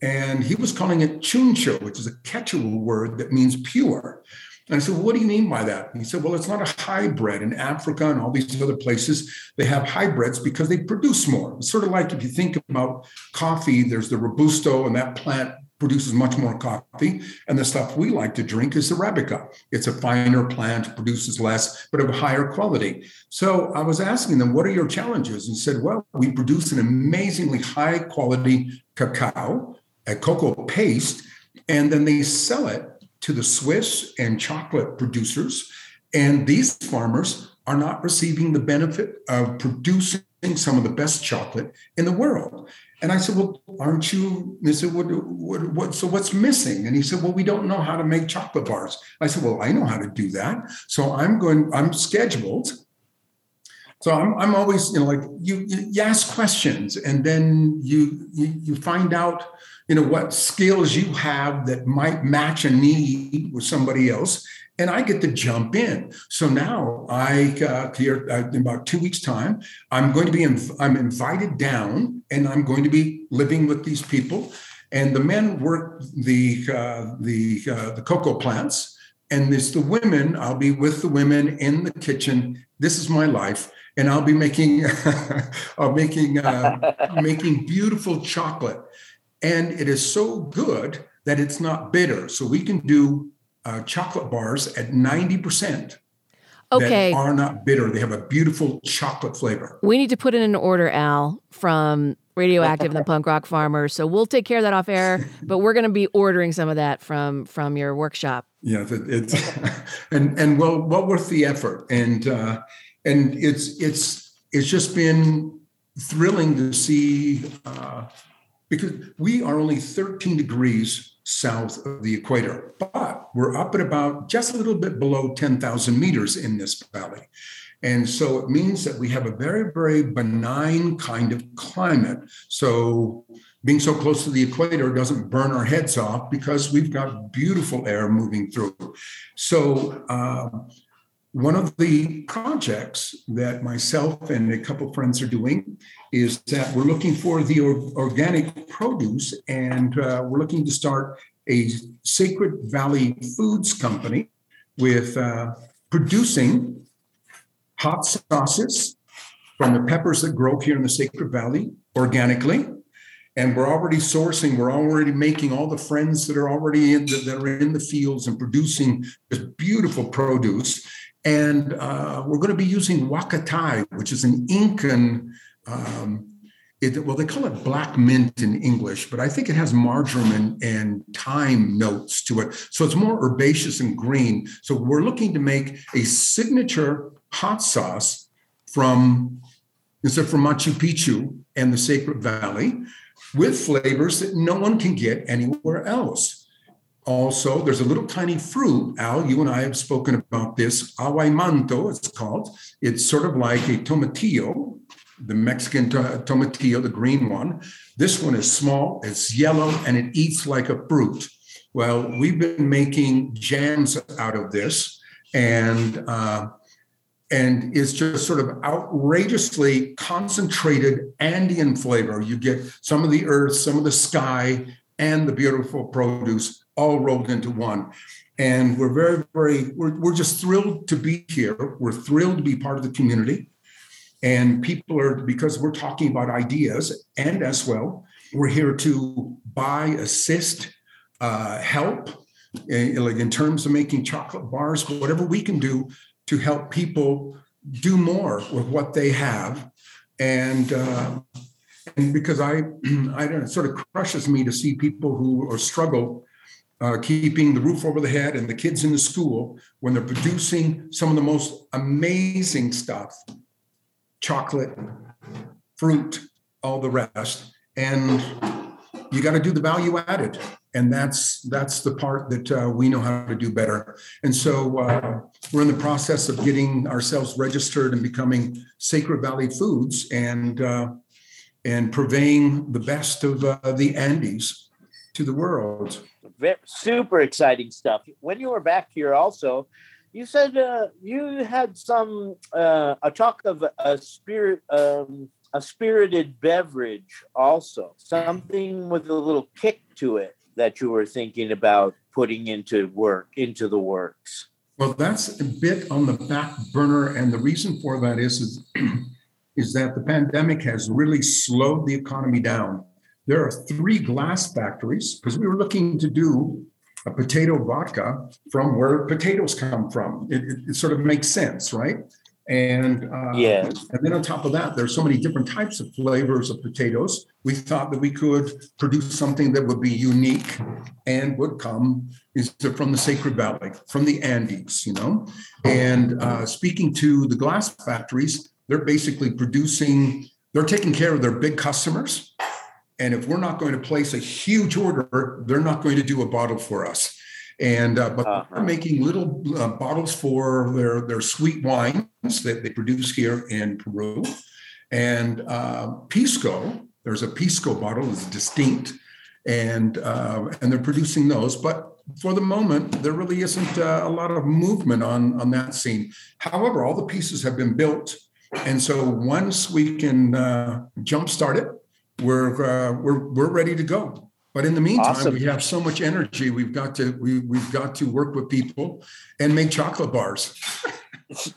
Speaker 13: and he was calling it chuncho, which is a Quechua word that means pure. And I said, well, what do you mean by that? He said, well, it's not a hybrid. In Africa and all these other places, they have hybrids because they produce more. It's sort of like if you think about coffee, there's the Robusto, and that plant produces much more coffee. And the stuff we like to drink is Arabica. It's a finer plant, produces less, but of higher quality. So I was asking them, what are your challenges? And said, well, we produce an amazingly high quality cacao, a cocoa paste, and then they sell it to the Swiss and chocolate producers. And these farmers are not receiving the benefit of producing some of the best chocolate in the world. And I said, Well, aren't you? They said, what, what, what, So what's missing? And he said, Well, we don't know how to make chocolate bars. I said, Well, I know how to do that. So I'm going, I'm scheduled. So I'm, I'm always, you know, like you, you ask questions and then you, you, you find out, you know, what skills you have that might match a need with somebody else. And I get to jump in. So now I, uh, here uh, in about two weeks time, I'm going to be, inv- I'm invited down and I'm going to be living with these people. And the men work the, uh, the, uh, the cocoa plants and it's the women, I'll be with the women in the kitchen. This is my life and I'll be making, [laughs] I'll making, uh, [laughs] making beautiful chocolate, and it is so good that it's not bitter. So we can do uh, chocolate bars at ninety percent.
Speaker 1: Okay.
Speaker 13: that are not bitter. They have a beautiful chocolate flavor.
Speaker 1: We need to put in an order, Al, from Radioactive and the Punk Rock Farmers. So we'll take care of that off air, [laughs] but we're going to be ordering some of that from from your workshop.
Speaker 13: Yeah, it- it's [laughs] and and well well worth the effort. And uh, and it's it's it's just been thrilling to see uh, because we are only 13 degrees south of the equator, but we're up at about just a little bit below 10,000 meters in this valley. And so it means that we have a very, very benign kind of climate. So being so close to the equator doesn't burn our heads off because we've got beautiful air moving through. So um, one of the projects that myself and a couple friends are doing is that we're looking for the organic produce and uh, we're looking to start a Sacred Valley Foods company with uh, producing hot sauces from the peppers that grow here in the Sacred Valley organically. And we're already sourcing, we're already making all the friends that are already in the, that are in the fields and producing this beautiful produce. And uh, we're going to be using huacatay, which is an Incan, um, it, well, they call it black mint in English, but I think it has marjoram and, and thyme notes to it. So it's more herbaceous and green. So we're looking to make a signature hot sauce from, instead from Machu Picchu and the Sacred Valley with flavors that no one can get anywhere else. Also, there's a little tiny fruit. Al, you and I have spoken about this. Aguaymanto, it's called. It's sort of like a tomatillo, the Mexican to- tomatillo, the green one. This one is small, it's yellow, and it eats like a fruit. Well, we've been making jams out of this, and uh, and it's just sort of outrageously concentrated Andean flavor. You get some of the earth, some of the sky, and the beautiful produce all rolled into one. And we're very, very, we're, we're just thrilled to be here. We're thrilled to be part of the community. And people are, because we're talking about ideas and as well, we're here to buy, assist, uh, help, eh, like in terms of making chocolate bars, whatever we can do to help people do more with what they have. And, uh, and because I, [clears throat] I don't know, it sort of crushes me to see people who are struggle uh, keeping the roof over the head and the kids in the school when they're producing some of the most amazing stuff chocolate, fruit, all the rest. And you got to do the value added. And that's that's the part that uh, we know how to do better. And so uh, we're in the process of getting ourselves registered and becoming Sacred Valley Foods and uh, and purveying the best of uh, the Andes to the world.
Speaker 4: Ve- super exciting stuff. When you were back here, also, you said uh, you had some uh, a talk of a spirit, um, a spirited beverage, also something with a little kick to it that you were thinking about putting into work into the works.
Speaker 13: Well, that's a bit on the back burner, and the reason for that is is, [clears throat] is that the pandemic has really slowed the economy down. There are three glass factories because we were looking to do a potato vodka from where potatoes come from. It, it, it sort of makes sense, right? And uh,
Speaker 4: Yes.
Speaker 13: and then on top of that, there's so many different types of flavors of potatoes. We thought that we could produce something that would be unique and would come is from the Sacred Valley, from the Andes, you know. And uh, speaking to the glass factories, they're basically producing. They're taking care of their big customers, and if we're not going to place a huge order, they're not going to do a bottle for us. And uh, but they're making little uh, bottles for their their sweet wines that they produce here in Peru, and uh, pisco. There's a pisco bottle that's distinct, and uh, and they're producing those. But for the moment, there really isn't uh, a lot of movement on on that scene. However, all the pieces have been built, and so once we can uh, jumpstart it, we're uh, we're we're ready to go. But in the meantime,
Speaker 4: Awesome.
Speaker 13: we have so much energy. We've got to we we've got to work with people and make chocolate bars.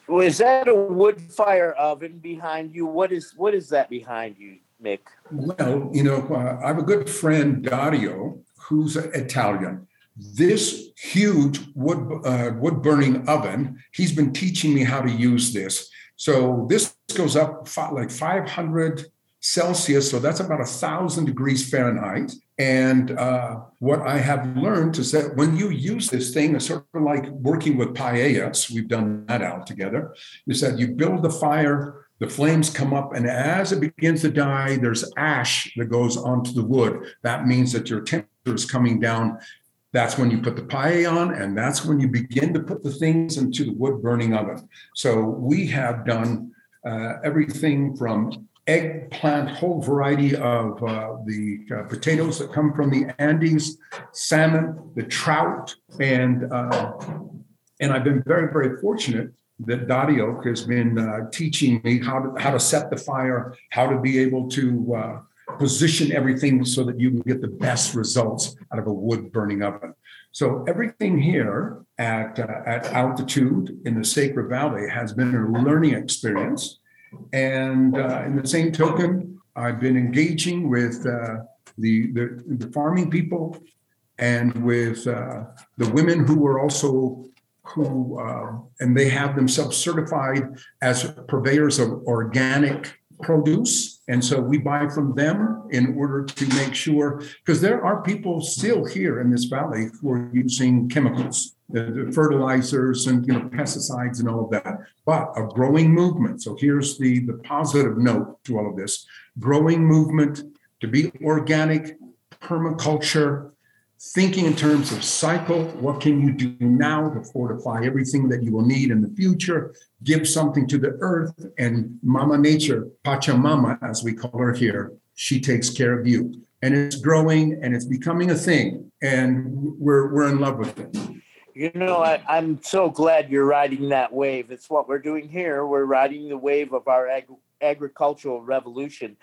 Speaker 4: Well, [laughs] Is that a wood fire oven behind you? What is what is that behind you, Mick?
Speaker 13: Well, you know, uh, I have a good friend, Dario, who's Italian. this huge wood uh, wood burning oven. He's been teaching me how to use this. So this goes up like 500 Celsius, so that's about a thousand degrees Fahrenheit. And uh, what I have learned is that when you use this thing, it's sort of like working with paellas, we've done that out together, is that you build the fire, the flames come up, and as it begins to die, there's ash that goes onto the wood. That means that your temperature is coming down. That's when you put the pie on, and that's when you begin to put the things into the wood burning oven. So we have done uh, everything from eggplant, whole variety of uh, the uh, potatoes that come from the Andes, salmon, the trout, and uh, and I've been very very fortunate that Dario has been uh, teaching me how to how to set the fire, how to be able to uh, position everything so that you can get the best results out of a wood burning oven. So everything here at uh, at altitude in the Sacred Valley has been a learning experience. And uh, in the same token, I've been engaging with uh, the, the, the farming people and with uh, the women who are also who uh, and they have themselves certified as purveyors of organic produce. And so we buy from them in order to make sure because there are people still here in this valley who are using chemicals uh, the fertilizers and you know pesticides and all of that. But a growing movement so here's the the positive note to all of this. Growing movement to be organic permaculture thinking in terms of cycle what can you do now to fortify everything that you will need in the future give something to the earth and mama nature pachamama as we call her here she takes care of you and it's growing and it's becoming a thing and we're we're in love with it
Speaker 4: You know, I, I'm so glad you're riding that wave. It's what we're doing here. We're riding the wave of our ag- agricultural revolution.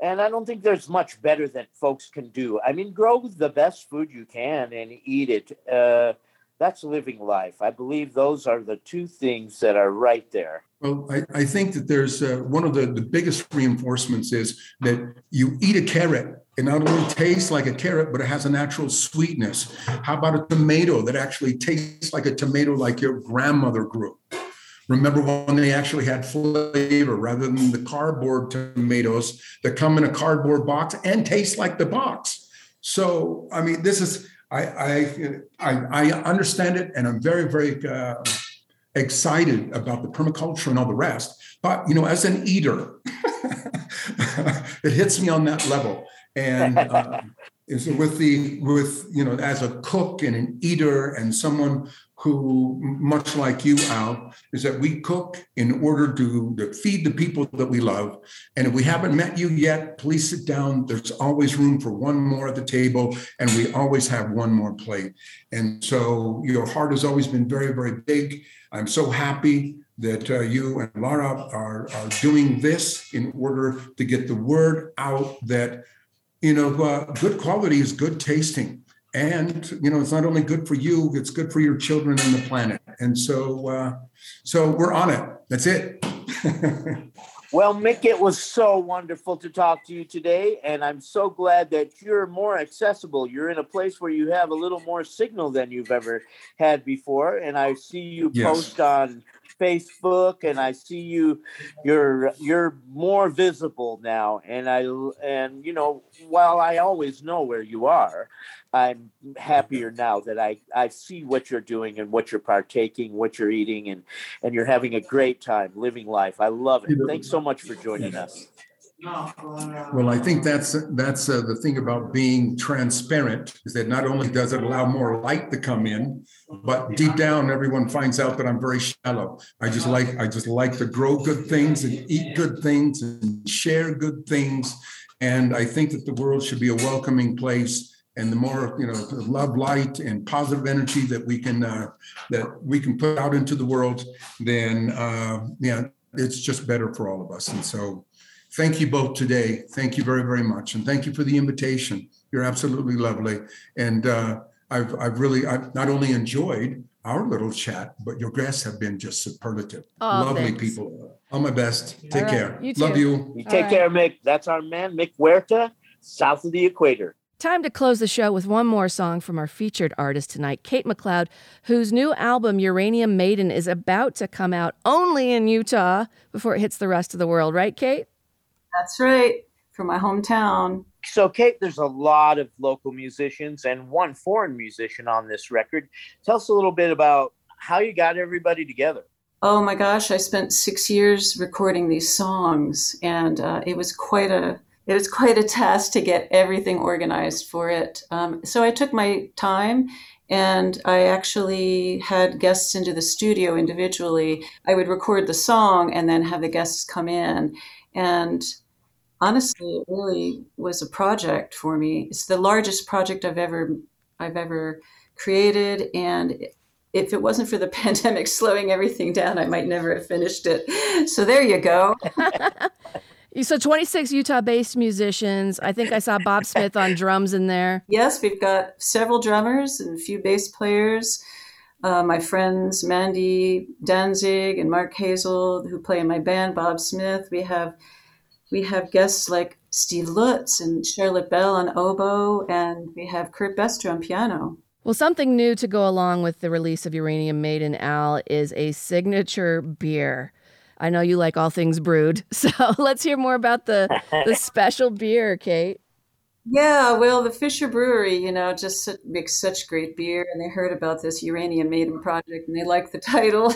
Speaker 4: And I don't think there's much better that folks can do. I mean, grow the best food you can and eat it. Uh, that's living life. I believe those are the two things that are right there.
Speaker 13: Well, I, I think that there's uh, one of the, the biggest reinforcements is that you eat a carrot. It not only tastes like a carrot, but it has a natural sweetness. How about a tomato that actually tastes like a tomato like your grandmother grew? Remember when they actually had flavor rather than the cardboard tomatoes that come in a cardboard box and taste like the box. So, I mean, this is I I I, I understand it, and I'm very very uh, excited about the permaculture and all the rest. But you know, as an eater, [laughs] it hits me on that level. And uh, is with the with you know, as a cook and an eater and someone who, much like you, Al, is that we cook in order to, to feed the people that we love. And if we haven't met you yet, please sit down. There's always room for one more at the table, and we always have one more plate. And so your heart has always been very, very big. I'm so happy that uh, you and Lara are, are doing this in order to get the word out that, you know, uh, good quality is good tasting and you know it's not only good for you it's good for your children and the planet and so uh, so we're on it that's it [laughs]
Speaker 4: Well, Mick, it was so wonderful to talk to you today, and I'm so glad that you're more accessible. You're in a place where you have a little more signal than you've ever had before, and I see you
Speaker 13: Yes.
Speaker 4: post on Facebook, and I see you you're you're more visible now, and I and you know while I always know where you are, I'm happier now that I I see what you're doing and what you're partaking, what you're eating, and and you're having a great time living life. I love it. Thanks so much for joining us.
Speaker 13: Well i think that's that's uh, the thing about being transparent is that not only does it allow more light to come in but deep down everyone finds out that i'm very shallow. I just like i just like to grow good things and eat good things and share good things. And i think that the world should be a welcoming place. And the more you know love light and positive energy that we can uh, that we can put out into the world then uh, yeah it's just better for all of us. And so thank you both today. Thank you very very much. And thank you for the invitation. You're absolutely lovely. And uh, i've i've really i've not only enjoyed our little chat but your guests have been just superlative.
Speaker 1: Oh,
Speaker 13: lovely
Speaker 1: thanks.
Speaker 13: people. All my best. Take
Speaker 1: All right,
Speaker 13: care.
Speaker 1: You
Speaker 13: love you.
Speaker 4: You take care, Mick. That's our man, Mick Huerta, south of the equator.
Speaker 1: Time to close the show with one more song from our featured artist tonight, Kate MacLeod, whose new album, Uranium Maiden, is about to come out only in Utah before it hits the rest of the world, right, Kate?
Speaker 5: That's right, from my hometown.
Speaker 4: So, Kate, there's a lot of local musicians and one foreign musician on this record. Tell us a little bit about how you got everybody together.
Speaker 5: Oh my gosh, I spent six years recording these songs, and uh, it was quite a it was quite a task to get everything organized for it. Um, so I took my time and I actually had guests into the studio individually. I would record the song and then have the guests come in. And honestly, it really was a project for me. It's the largest project I've ever I've ever created and if it wasn't for the [laughs] pandemic slowing everything down, I might never have finished it. So there you go. [laughs]
Speaker 1: So 26 Utah-based musicians. I think I saw Bob [laughs] Smith on drums in there.
Speaker 5: Yes, we've got several drummers and a few bass players. Uh, my friends Mandy Danzig and Mark Hazel, who play in my band, Bob Smith. We have we have guests like Steve Lutz and Charlotte Bell on oboe, and we have Kurt Bestor on piano.
Speaker 1: Well, something new to go along with the release of Uranium Maiden Al is a signature beer. I know you like all things brewed, [laughs] so let's hear more about the the [laughs] special beer, Kate.
Speaker 5: Yeah, well, the Fisher Brewery, you know, just makes such great beer, and they heard about this Uranium Maiden project, and they like the [laughs] title.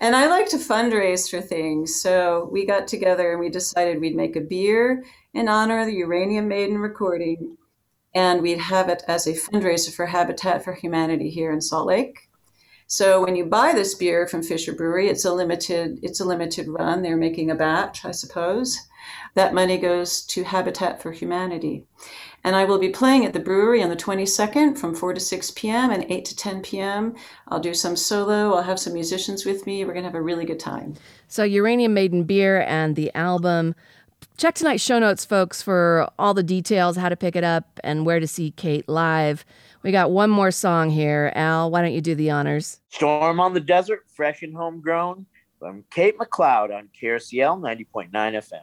Speaker 5: and I like to fundraise for things, so we got together and we decided we'd make a beer in honor of the Uranium Maiden recording, and we'd have it as a fundraiser for Habitat for Humanity here in Salt Lake. So when you buy this beer from Fisher Brewery, it's a limited it's a limited run. They're making a batch, I suppose. That money goes to Habitat for Humanity. And I will be playing at the brewery on the 22nd from 4 to 6 p.m. and 8 to 10 p.m. I'll do some solo. I'll have some musicians with me. We're going to have a really good time.
Speaker 1: So Uranium Maiden beer and the album. Check tonight's show notes, folks, for all the details, how to pick it up, and where to see Kate live. We got one more song here. Al, why don't you do the honors?
Speaker 4: Storm on the Desert, fresh and homegrown from Kate MacLeod on KRCL 90.9 FM.